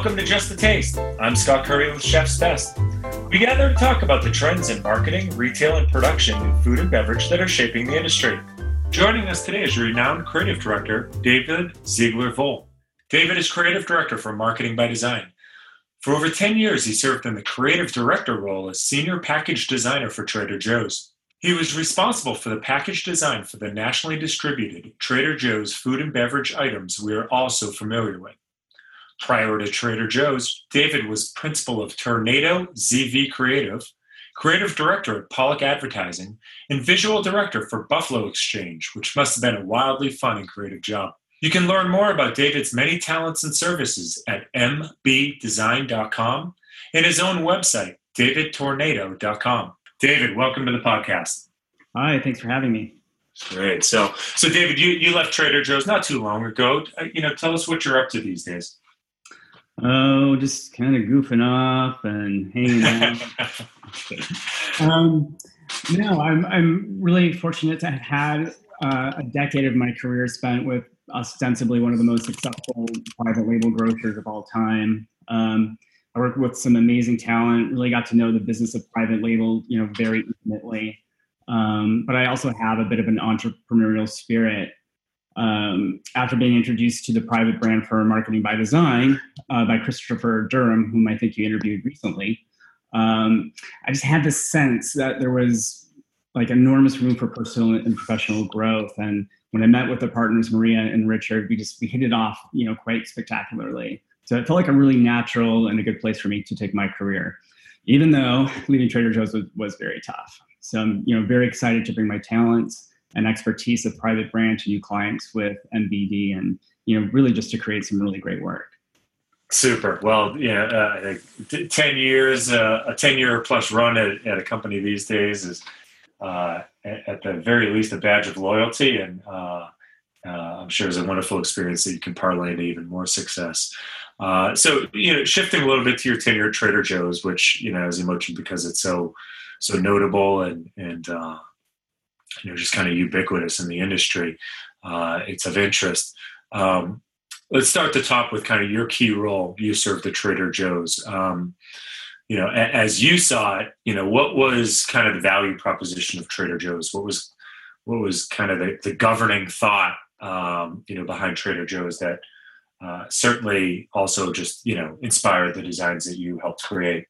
Welcome to Just the Taste. I'm Scott Curry with Chef's Best. We gather to talk about the trends in marketing, retail, and production in food and beverage that are shaping the industry. Joining us today is renowned creative director David Ziegler Voll. David is creative director for Marketing by Design. For over 10 years, he served in the creative director role as senior package designer for Trader Joe's. He was responsible for the package design for the nationally distributed Trader Joe's food and beverage items we are all so familiar with. Prior to Trader Joe's, David was principal of Tornado ZV Creative, creative director at Pollock Advertising, and visual director for Buffalo Exchange, which must have been a wildly fun and creative job. You can learn more about David's many talents and services at mbdesign.com and his own website, davidtornado.com. David, welcome to the podcast. Hi, thanks for having me. Great. So, so David, you, you left Trader Joe's not too long ago. Uh, you know, tell us what you're up to these days. Oh, just kind of goofing off and hanging out. um, no, I'm I'm really fortunate to have had uh, a decade of my career spent with ostensibly one of the most successful private label grocers of all time. Um, I worked with some amazing talent. Really got to know the business of private label, you know, very intimately. Um, but I also have a bit of an entrepreneurial spirit um, after being introduced to the private brand for marketing by design uh, by Christopher Durham, whom I think you interviewed recently, um, I just had this sense that there was like enormous room for personal and professional growth. And when I met with the partners, Maria and Richard, we just we hit it off, you know, quite spectacularly. So it felt like a really natural and a good place for me to take my career, even though leaving Trader Joe's was, was very tough. So I'm, you know, very excited to bring my talents and expertise of private branch to new clients with MBD and you know really just to create some really great work. Super. Well, yeah, uh, ten years, uh, a ten year plus run at, at, a company these days is uh, at the very least a badge of loyalty, and uh, uh, I'm sure is a wonderful experience that you can parlay into even more success. Uh, so, you know, shifting a little bit to your tenure at Trader Joe's, which you know, as you mentioned, because it's so so notable and and you know just kind of ubiquitous in the industry. Uh, it's of interest. Um, let's start the top with kind of your key role. You served the Trader Joe's. Um, you know, a, as you saw it, you know, what was kind of the value proposition of Trader Joe's? What was what was kind of the, the governing thought, um, you know, behind Trader Joe's that uh, certainly also just you know inspired the designs that you helped create?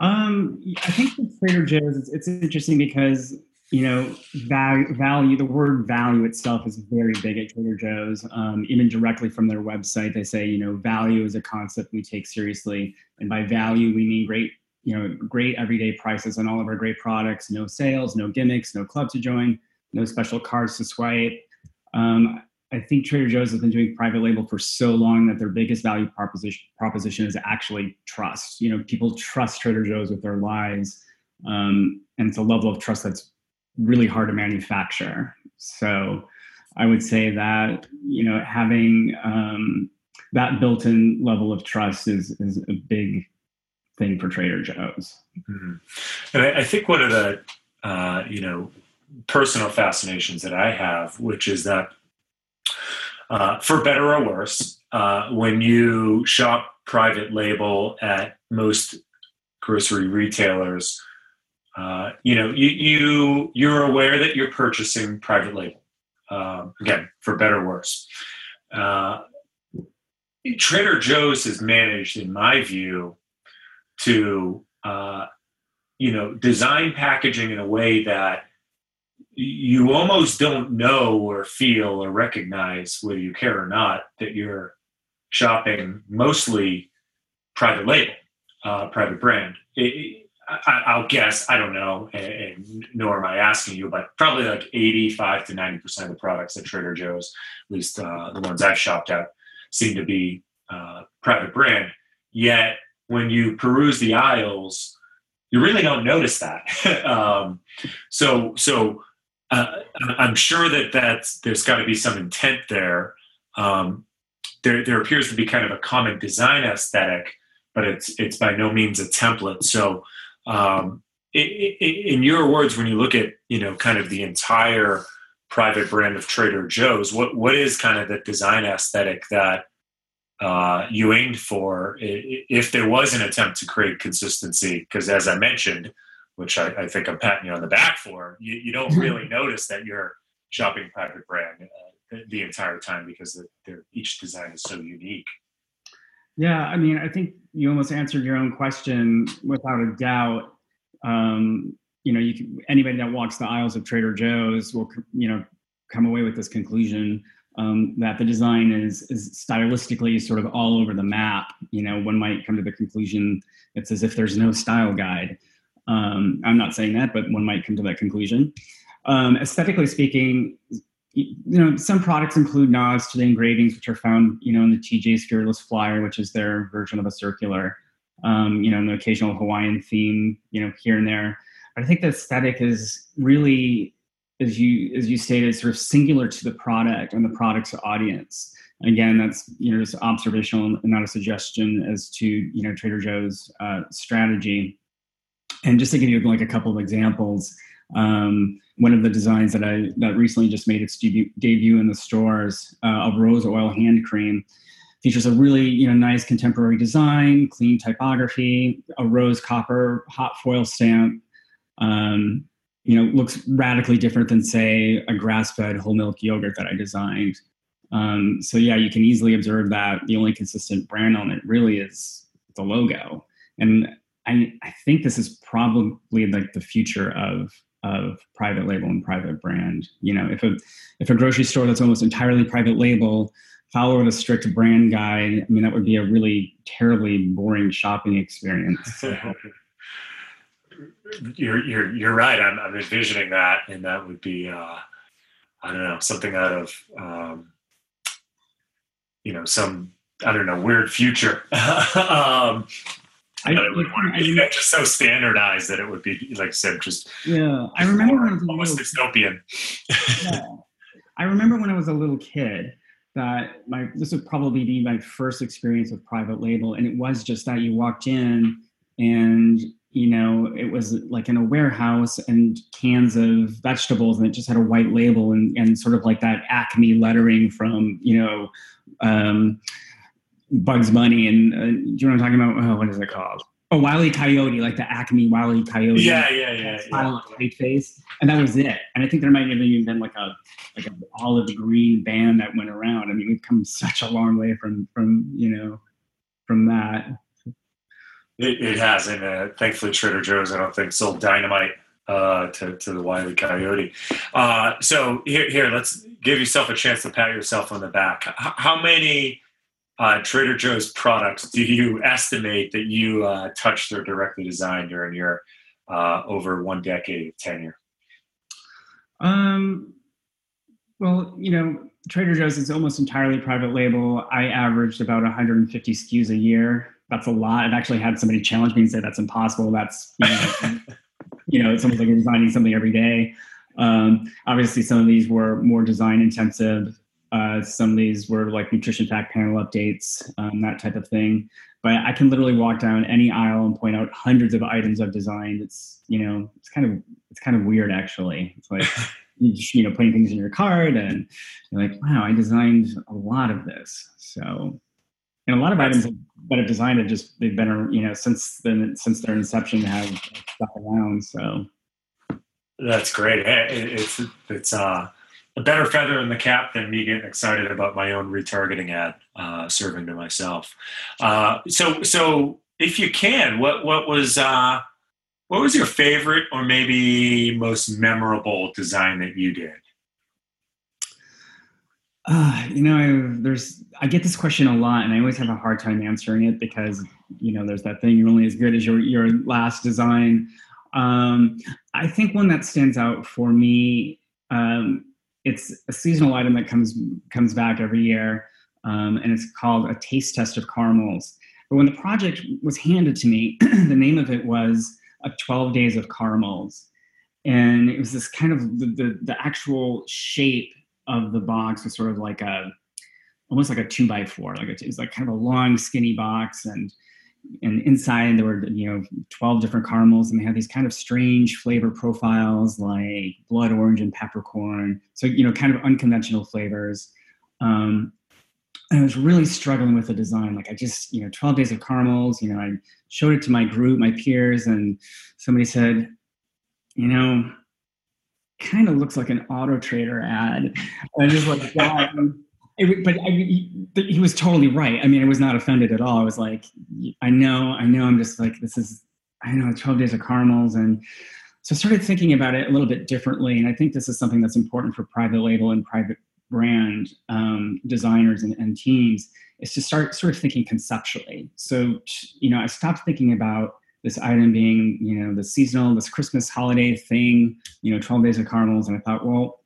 Um, I think Trader Joe's, it's, it's interesting because you know value, value. The word value itself is very big at Trader Joe's. Um, even directly from their website, they say you know value is a concept we take seriously, and by value we mean great you know great everyday prices on all of our great products. No sales, no gimmicks, no club to join, no special cards to swipe. Um, I think Trader Joe's has been doing private label for so long that their biggest value proposition proposition is actually trust. You know, people trust Trader Joe's with their lives, um, and it's a level of trust that's really hard to manufacture. So, I would say that you know having um, that built-in level of trust is is a big thing for Trader Joe's. Mm-hmm. And I, I, think one of the uh, you know personal fascinations that I have, which is that uh, for better or worse, uh, when you shop private label at most grocery retailers, uh, you know you, you you're aware that you're purchasing private label. Um, again, for better or worse. Uh, Trader Joe's has managed, in my view, to uh, you know design packaging in a way that you almost don't know or feel or recognize whether you care or not that you're shopping mostly private label, uh, private brand. It, I, will guess, I don't know, and, and, nor am I asking you, but probably like 85 to 90% of the products at Trader Joe's, at least uh, the ones I've shopped at, seem to be uh, private brand. Yet when you peruse the aisles, you really don't notice that. um, so, so uh, I'm sure that that's there's got to be some intent there. Um, there. There appears to be kind of a common design aesthetic, but it's it's by no means a template. So, um, it, it, in your words, when you look at you know kind of the entire private brand of Trader Joe's, what what is kind of the design aesthetic that uh, you aimed for if there was an attempt to create consistency? Because as I mentioned, which I, I, think I'm patting you on the back for, you, you don't really notice that you're shopping private brand uh, the entire time because each design is so unique. Yeah, I mean, I think you almost answered your own question without a doubt. Um, you know, you can, anybody that walks the aisles of Trader Joe's will, you know, come away with this conclusion um, that the design is is stylistically sort of all over the map. You know, one might come to the conclusion it's as if there's no style guide. Um, I'm not saying that, but one might come to that conclusion. Um, aesthetically speaking, you know, some products include nods to the engravings, which are found, you know, in the TJ Fearless Flyer, which is their version of a circular. Um, you know, an occasional Hawaiian theme, you know, here and there. But I think the aesthetic is really, as you as you stated, sort of singular to the product and the product's audience. again, that's you know just observational and not a suggestion as to you know Trader Joe's uh, strategy. And just to give you like a couple of examples, um, one of the designs that I that recently just made its debut, debut in the stores uh, of rose oil hand cream features a really you know nice contemporary design, clean typography, a rose copper hot foil stamp. Um, you know, looks radically different than say a grass-fed whole milk yogurt that I designed. Um, so yeah, you can easily observe that the only consistent brand element really is the logo, and I, I think this is probably like the future of of private label and private brand. You know, if a if a grocery store that's almost entirely private label followed a strict brand guide, I mean that would be a really terribly boring shopping experience. you're you're you're right. I'm I'm envisioning that, and that would be uh, I don't know something out of um, you know some I don't know weird future. um, I, it would want to be I, just so standardized that it would be like I said, just yeah. I remember when I was almost dystopian. yeah, I remember when I was a little kid that my this would probably be my first experience with private label, and it was just that you walked in and you know it was like in a warehouse and cans of vegetables, and it just had a white label and and sort of like that Acme lettering from you know. Um, Bugs Bunny and uh, do you know what I'm talking about? Oh, what is it called? Oh, Wiley Coyote, like the Acme Wiley Coyote. Yeah, yeah, yeah. Style yeah. face, and that was it. And I think there might have even been like a like an olive green band that went around. I mean, we've come such a long way from from you know from that. It, it has, and uh, thankfully Trader Joe's I don't think sold dynamite uh, to to the Wiley Coyote. Uh, so here, here, let's give yourself a chance to pat yourself on the back. H- how many? Uh, Trader Joe's products do you estimate that you uh, touched or directly designed during your uh, over one decade of tenure? Um, well, you know, Trader Joe's is almost entirely private label. I averaged about 150 SKUs a year. That's a lot. I've actually had somebody challenge me and say that's impossible. That's you know, you know it's almost like you're designing something every day. Um, obviously, some of these were more design intensive. Uh, some of these were like nutrition fact panel updates, um, that type of thing. But I can literally walk down any aisle and point out hundreds of items I've designed. It's you know, it's kind of it's kind of weird actually. It's like you, just, you know putting things in your card and you're like, wow, I designed a lot of this. So, and a lot of items that I've designed have just they've been you know since then since their inception have stuck around. So that's great. It's it's uh a better feather in the cap than me getting excited about my own retargeting ad uh, serving to myself. Uh, so, so if you can, what what was uh, what was your favorite or maybe most memorable design that you did? Uh, you know, I, there's I get this question a lot, and I always have a hard time answering it because you know there's that thing you're only as good as your your last design. Um, I think one that stands out for me um, it's a seasonal item that comes comes back every year, um, and it's called a taste test of caramels. But when the project was handed to me, the name of it was a 12 days of caramels, and it was this kind of the, the, the actual shape of the box was sort of like a almost like a two by four, like it was like kind of a long skinny box and and inside there were you know 12 different caramels and they had these kind of strange flavor profiles like blood orange and peppercorn so you know kind of unconventional flavors um, I was really struggling with the design. Like I just, you know, 12 days of caramels, you know, I showed it to my group, my peers, and somebody said, you know, kind of looks like an auto trader ad. And I just like, God. It, but I, he, he was totally right. I mean, I was not offended at all. I was like, I know, I know. I'm just like, this is, I know, 12 days of caramels. And so I started thinking about it a little bit differently. And I think this is something that's important for private label and private brand um, designers and, and teams is to start sort of thinking conceptually. So, you know, I stopped thinking about this item being, you know, the seasonal, this Christmas holiday thing, you know, 12 days of caramels. And I thought, well,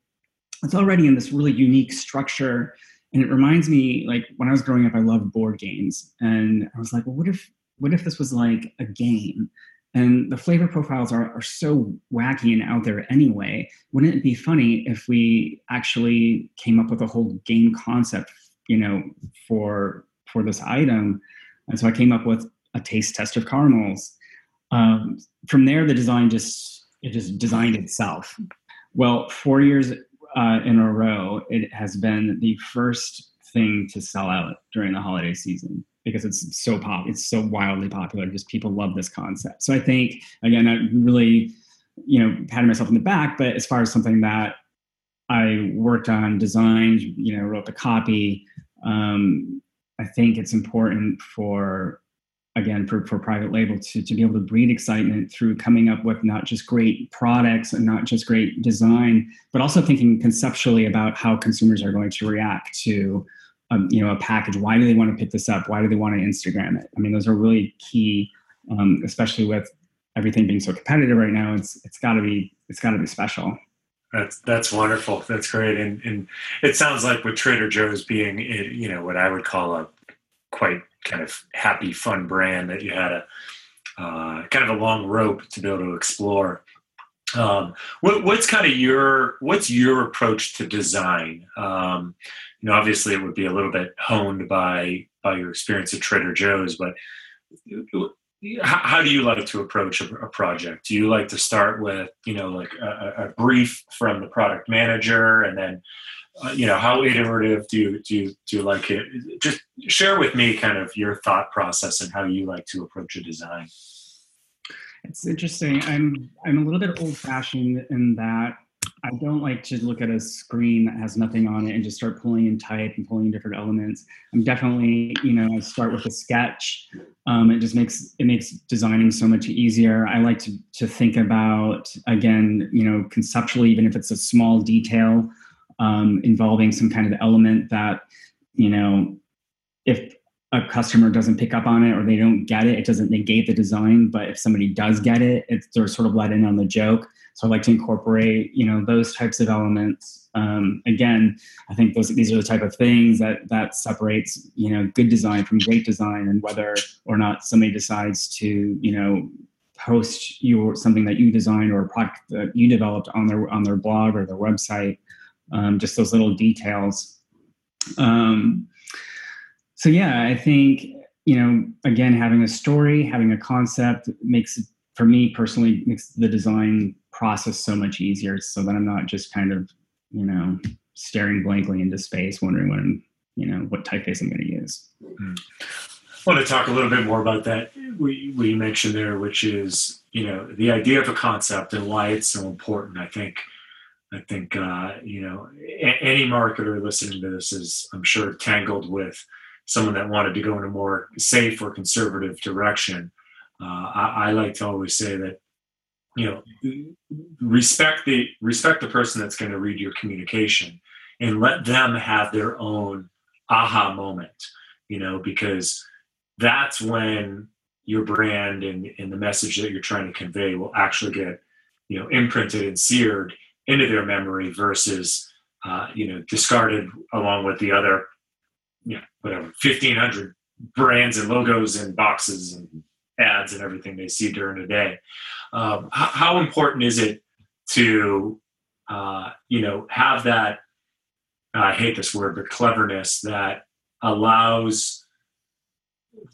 it's already in this really unique structure. And it reminds me, like when I was growing up, I loved board games. And I was like, well, what if, what if this was like a game? And the flavor profiles are, are so wacky and out there anyway. Wouldn't it be funny if we actually came up with a whole game concept, you know, for for this item? And so I came up with a taste test of caramels. Um, from there, the design just it just designed itself. Well, four years uh, in a row, it has been the first thing to sell out during the holiday season because it's so pop it's so wildly popular. Just people love this concept. So i think again i really you know patted myself in the back but as far as something that i worked on designed you know wrote the copy um, i think it's important for again for, for private label to, to be able to breed excitement through coming up with not just great products and not just great design but also thinking conceptually about how consumers are going to react to um, you know a package. Why do they want to pick this up? Why do they want to instagram it? I mean those are really key um, especially with everything being so competitive right now it's it's got to be it's got to be special. That's that's wonderful. That's great. And and it sounds like with trader joe's being you know what i would call a quite kind of happy fun brand that you had a uh, kind of a long rope to be able to explore um, what, what's kind of your what's your approach to design um, you know, obviously it would be a little bit honed by by your experience at Trader Joe's, but how, do you like to approach a, a, project? Do you like to start with, you know, like a, a brief from the product manager, and then, uh, you know, how iterative do you do you, do you like it? Just share with me kind of your thought process and how you like to approach a design. It's interesting. I'm I'm a little bit old fashioned in that I don't like to look at a screen that has nothing on it and just start pulling and type and pulling in different elements. I'm definitely, you know, I start with a sketch. Um, it just makes it makes designing so much easier. I like to to think about again, you know, conceptually, even if it's a small detail um, involving some kind of element that, you know, if a customer doesn't pick up on it or they don't get it, it doesn't negate the design. But if somebody does get it, it's they're sort of let in on the joke. So I like to incorporate, you know, those types of elements. Um, again, I think those these are the type of things that that separates, you know, good design from great design, and whether or not somebody decides to, you know, post your something that you designed or a product that you developed on their on their blog or their website. Um, just those little details. Um, so yeah, I think you know, again, having a story, having a concept makes it, for me personally makes the design process so much easier so that I'm not just kind of, you know, staring blankly into space, wondering when, you know, what typeface I'm going to use. Mm. I want to talk a little bit more about that we, we mentioned there, which is, you know, the idea of a concept and why it's so important. I think, I think, uh, you know, a- any marketer listening to this is, I'm sure, tangled with someone that wanted to go in a more safe or conservative direction. Uh, I, I, like to always say that you know respect the respect the person that's going to read your communication and let them have their own aha moment you know because that's when your brand and, and the message that you're trying to convey will actually get you know imprinted and seared into their memory versus uh, you know discarded along with the other you know, whatever, 1500 brands and logos and boxes and ads and everything they see during the day. Um, how, how, important is it to, uh, you know, have that, I hate this word, but cleverness that allows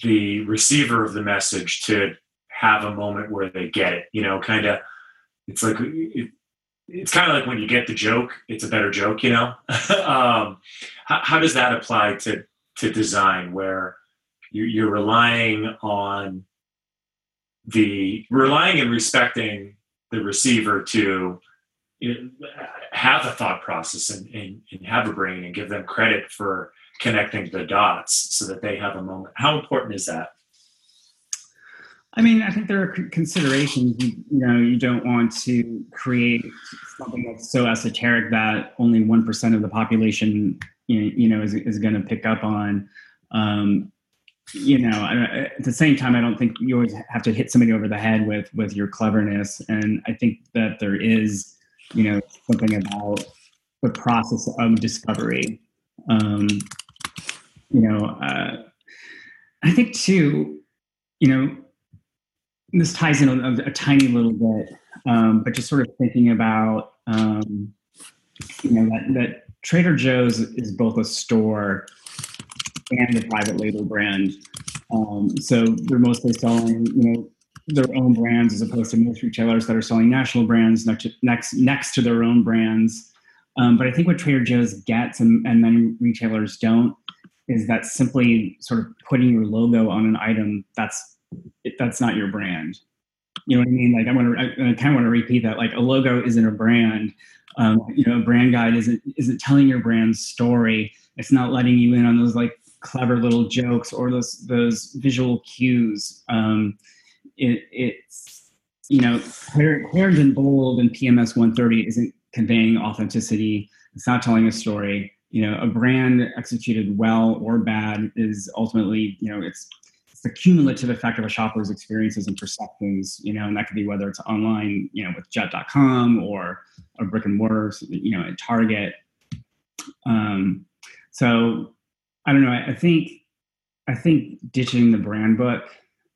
the receiver of the message to have a moment where they get it, you know, kind of, it's like, it's kind of like when you get the joke, it's a better joke, you know? um, how, how, does that apply to to design where you're relying on the relying and respecting the receiver to you know, have a thought process and, and, and, have a brain and give them credit for connecting the dots so that they have a moment. How important is that? I mean, I think there are considerations. You, you know, you don't want to create something that's so esoteric that only one percent of the population, you you know is, is going to pick up on. Um, you know, at the same time, I don't think you always have to hit somebody over the head with with your cleverness. And I think that there is, you know, something about the process of discovery. Um, you know, uh, I think too, you know, this ties in a, a tiny little bit, um, but just sort of thinking about, um, you know, that, that Trader Joe's is both a store and a private label brand. Um, so they're mostly selling, you know, their own brands as opposed to most retailers that are selling national brands next to, next next to their own brands. Um, but I think what Trader Joe's gets and, and many retailers don't is that simply sort of putting your logo on an item that's that's not your brand. You know what I mean? Like I want to, I, kind of want to repeat that. Like a logo isn't a brand. Um, you know, a brand guide isn't isn't telling your brand's story. It's not letting you in on those like clever little jokes or those those visual cues. Um, it, it's you know Clarendon Bold and PMS 130 isn't conveying authenticity. It's not telling a story. You know, a brand executed well or bad is ultimately you know it's the cumulative effect of a shopper's experiences and perceptions. You know, and that could be whether it's online, you know, with Jet.com or a brick and mortar, you know, at Target. Um, so I don't know. I, I think I think ditching the brand book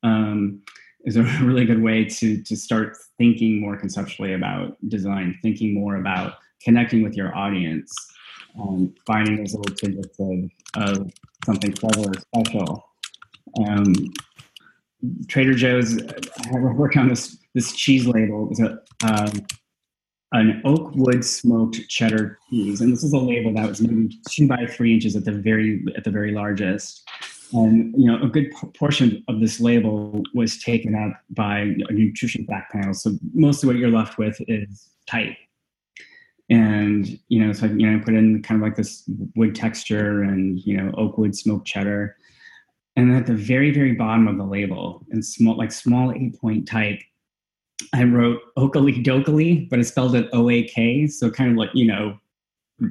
um, is a really good way to to start thinking more conceptually about design, thinking more about connecting with your audience, um, finding those little tidbits of, of something clever or special. Um, Trader Joe's, I work on this this cheese label. It was a um, an oak wood smoked cheddar cheese, and this is a label that was maybe two by three inches at the very at the very largest. And you know, a good portion of this label was taken up by a nutrition fact panel. So mostly what you're left with is type. And you know, so you know, I put in kind of like this wood texture and you know, oak wood smoked cheddar. And at the very, very bottom of the label, in small, like small eight point type, I wrote Oakley Dokley, but I spelled it O A K. So kind of like, you know,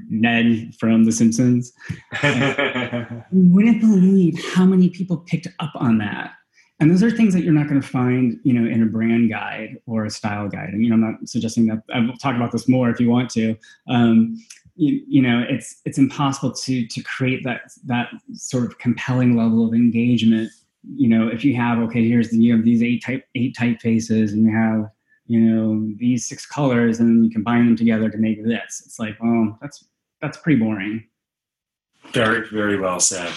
Ned from The Simpsons. you wouldn't believe how many people picked up on that. And those are things that you're not going to find, you know, in a brand guide or a style guide. And you know, I'm not suggesting that. I'll talk about this more if you want to. Um, you, you, know, it's it's impossible to to create that that sort of compelling level of engagement you know, if you have okay, here's the you have these eight type eight typefaces, and you have you know these six colors, and you combine them together to make this. It's like, well, that's that's pretty boring. Very very well said.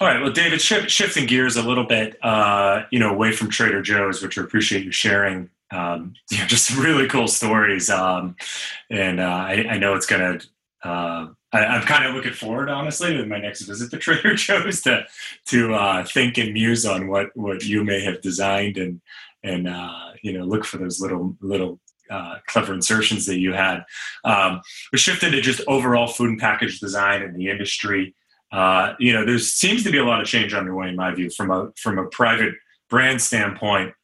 All right, well, David, sh- shifting gears a little bit, uh, you know, away from Trader Joe's, which I appreciate you sharing. Um, you know, just really cool stories, um, and uh, I, I, know it's going to uh, I, am kind of looking forward, honestly, with my next visit to Trader Joe's to to uh, think and muse on what what you may have designed and and uh, you know look for those little little uh, clever insertions that you had. Um, we shifted to just overall food and package design in the industry. Uh, you know, there seems to be a lot of change underway, in my view, from a from a private brand standpoint.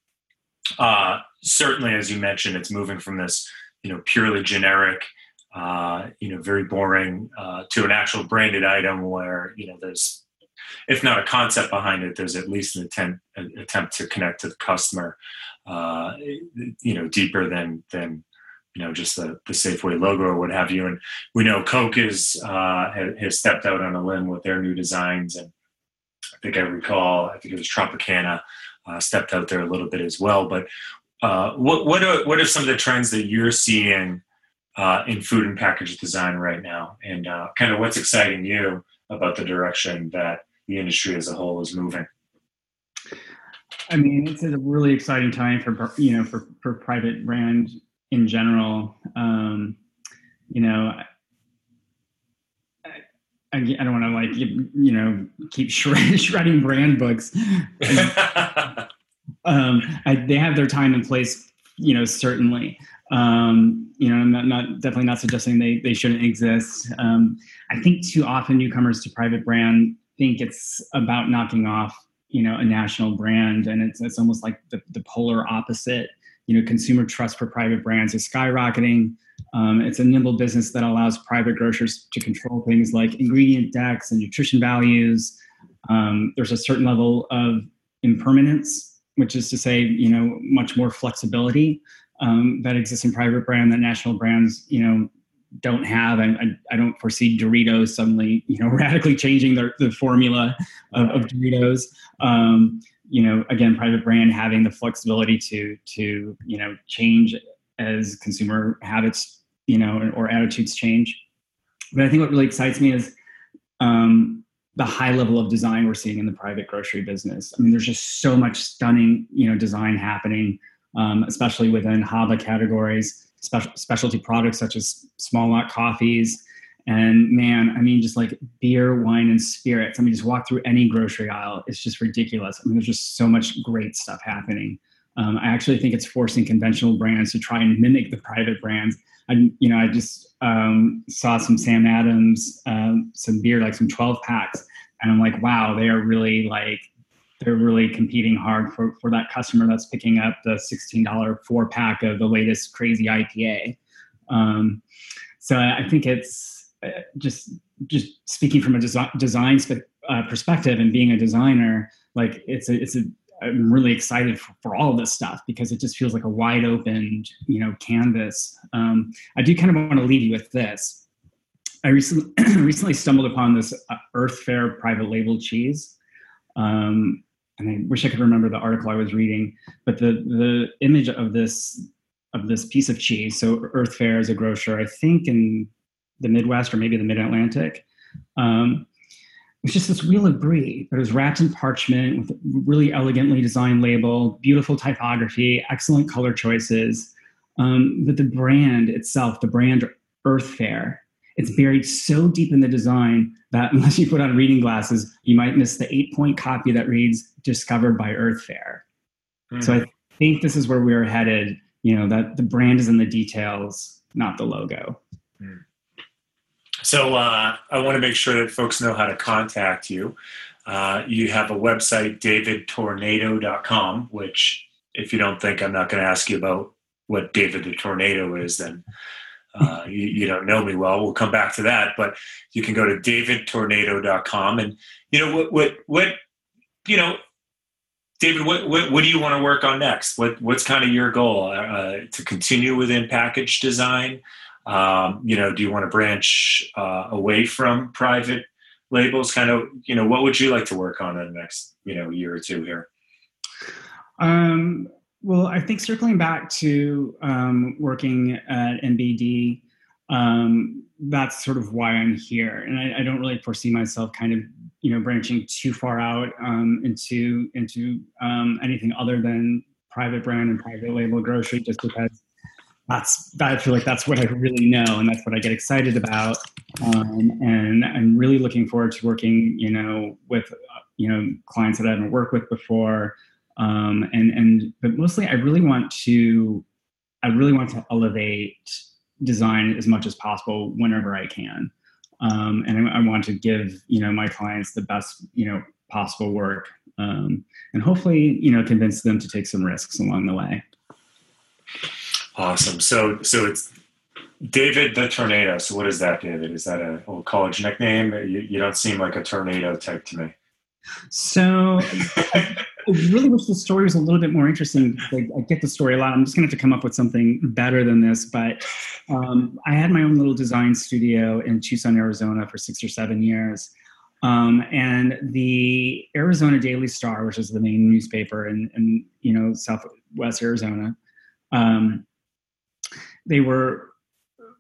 Uh, certainly, as you mentioned, it's moving from this you know purely generic uh, you know, very boring uh, to an actual branded item where you know there's, if not a concept behind it, there's at least an attempt an attempt to connect to the customer, uh, you know, deeper than than you know just the the Safeway logo or what have you. And we know Coke is uh, has stepped out on a limb with their new designs, and I think I recall, I think it was Tropicana uh, stepped out there a little bit as well. But uh, what what are what are some of the trends that you're seeing? uh, in food and package design right now, and uh, kind of what's exciting you about the direction that the industry as a whole is moving. I mean, it's a really exciting time for you know for for private brand in general. Um, you know, I, I, don't want to like you, you know keep shred, shredding brand books. um, I, they have their time and place, you know, certainly. Um, you know, I'm not, not, definitely not suggesting they they shouldn't exist. Um, I think too often newcomers to private brand think it's about knocking off, you know, a national brand, and it's it's almost like the, the polar opposite. You know, consumer trust for private brands is skyrocketing. Um, it's a nimble business that allows private grocers to control things like ingredient decks and nutrition values. Um, there's a certain level of impermanence, which is to say, you know, much more flexibility um, that exists in private brand that national brands, you know, don't have. I, I, I, don't foresee Doritos suddenly, you know, radically changing their, the formula of, of Doritos. Um, you know, again, private brand having the flexibility to to you know change as consumer habits, you know, or attitudes change. But I think what really excites me is um, the high level of design we're seeing in the private grocery business. I mean, there's just so much stunning, you know, design happening, um, especially within HABA categories, special, specialty products such as small lot coffees. And man, I mean, just like beer, wine, and spirits. I mean, just walk through any grocery aisle. It's just ridiculous. I mean, there's just so much great stuff happening. Um, I actually think it's forcing conventional brands to try and mimic the private brands. I, you know, I just um, saw some Sam Adams, um, some beer, like some 12 packs, and I'm like, wow, they are really like, they're really competing hard for, for that customer that's picking up the $16 four pack of the latest crazy IPA. Um, so I think it's uh, just just speaking from a desi- design spe- uh, perspective and being a designer, like it's a it's a I'm really excited for, for, all of this stuff because it just feels like a wide open, you know, canvas. Um, I do kind of want to leave you with this. I recently recently stumbled upon this uh, Earth Fare private label cheese, um, and I wish I could remember the article I was reading. But the the image of this of this piece of cheese. So Earth Fare is a grocer, I think in the Midwest or maybe the Mid Atlantic. Um, it's just this wheel of brie that is wrapped in parchment with a really elegantly designed label, beautiful typography, excellent color choices. Um, but the brand itself, the brand Earth Fare, it's buried so deep in the design that unless you put on reading glasses, you might miss the eight point copy that reads discovered by Earth Fare. Mm. So I think this is where we're headed, you know, that the brand is in the details, not the logo. Mm. So uh, I want to make sure that folks know how to contact you. Uh, you have a website, davidtornado.com, which if you don't think I'm not going to ask you about what David the Tornado is, then uh, you, you, don't know me well. We'll come back to that, but you can go to davidtornado.com and you know what what what you know, David, what what, what do you want to work on next? What what's kind of your goal uh, to continue within package design? Um, you know, do you want to branch uh, away from private labels? Kind of, you know, what would you like to work on in the next, you know, year or two here? Um, well, I think circling back to um, working at MBD, um, that's sort of why I'm here, and I, I, don't really foresee myself kind of, you know, branching too far out um, into into um, anything other than private brand and private label grocery, just because that's I feel like that's what I really know, and that's what I get excited about. Um, and I'm really looking forward to working, you know, with you know clients that I haven't worked with before. Um, and and but mostly, I really want to, I really want to elevate design as much as possible whenever I can. Um, and I, I, want to give you know my clients the best you know possible work, um, and hopefully you know convince them to take some risks along the way. Awesome. So so it's David the Tornado. So what is that, David? Is that a old college nickname? You, you don't seem like a tornado type to me. So I really wish the story was a little bit more interesting. I, I get the story a lot. I'm just going to have to come up with something better than this. But um, I had my own little design studio in Tucson, Arizona for six or seven years. Um, and the Arizona Daily Star, which is the main newspaper in, in you know Southwest Arizona, um, they were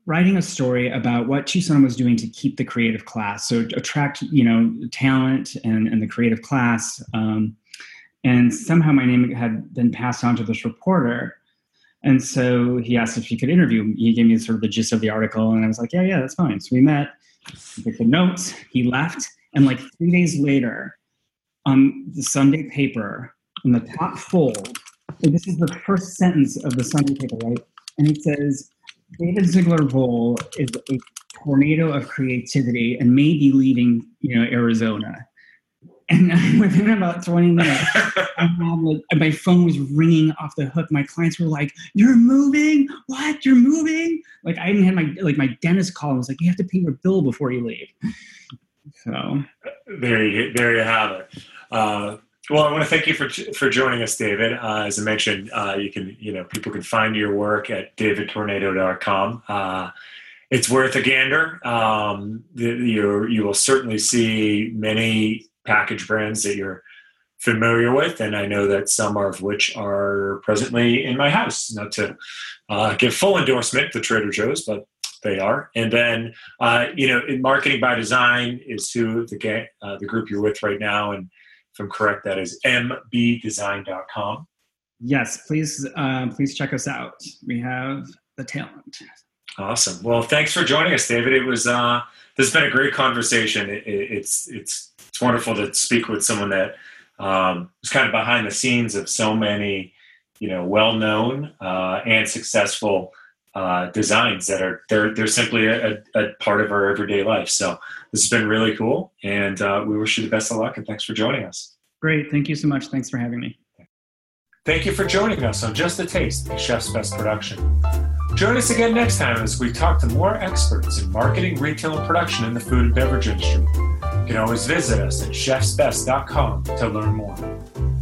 writing a story about what Tucson was doing to keep the creative class, so attract you know talent and, and the creative class. Um, and somehow my name had been passed on to this reporter. And so he asked if he could interview. Me. He gave me sort of the gist of the article, and I was like, "Yeah, yeah, that's fine." So we met, took the notes, he left, and like three days later, on the Sunday paper, in the top fold, this is the first sentence of the Sunday paper, right? And it says, David Ziegler Voll is a tornado of creativity and may be leaving, you know, Arizona. And within about 20 minutes, I had like my phone was ringing off the hook. My clients were like, "You're moving? What? You're moving?" Like I even had my like my dentist call and was like, "You have to pay your bill before you leave." So there you there you have it. Uh, well, I want to thank you for for joining us, David. Uh, as I mentioned, uh, you can you know people can find your work at davidtornado.com. Uh, it's worth a gander. Um, you you will certainly see many package brands that you're familiar with, and I know that some of which are presently in my house. Not to uh, give full endorsement to Trader Joe's, but they are. And then, uh, you know, in marketing by design is who the uh, the group you're with right now, and if I'm correct, that is mbdesign.com. Yes, please, uh, please check us out. We have the talent. Awesome. Well, thanks for joining us, David. It was uh, this has been a great conversation. It, it, it's it's it's wonderful to speak with someone that um, was kind of behind the scenes of so many, you know, well-known uh, and successful uh, designs that are they're they're simply a, a, part of our everyday life. So this has been really cool, and uh, we wish you the best of luck. And thanks for joining us. Great, thank you so much. Thanks for having me. Thank you for joining us on Just a Taste, a Chef's Best production. Join us again next time as we talk to more experts in marketing, retail, and production in the food and beverage industry. You can always visit us at chefsbest.com to learn more.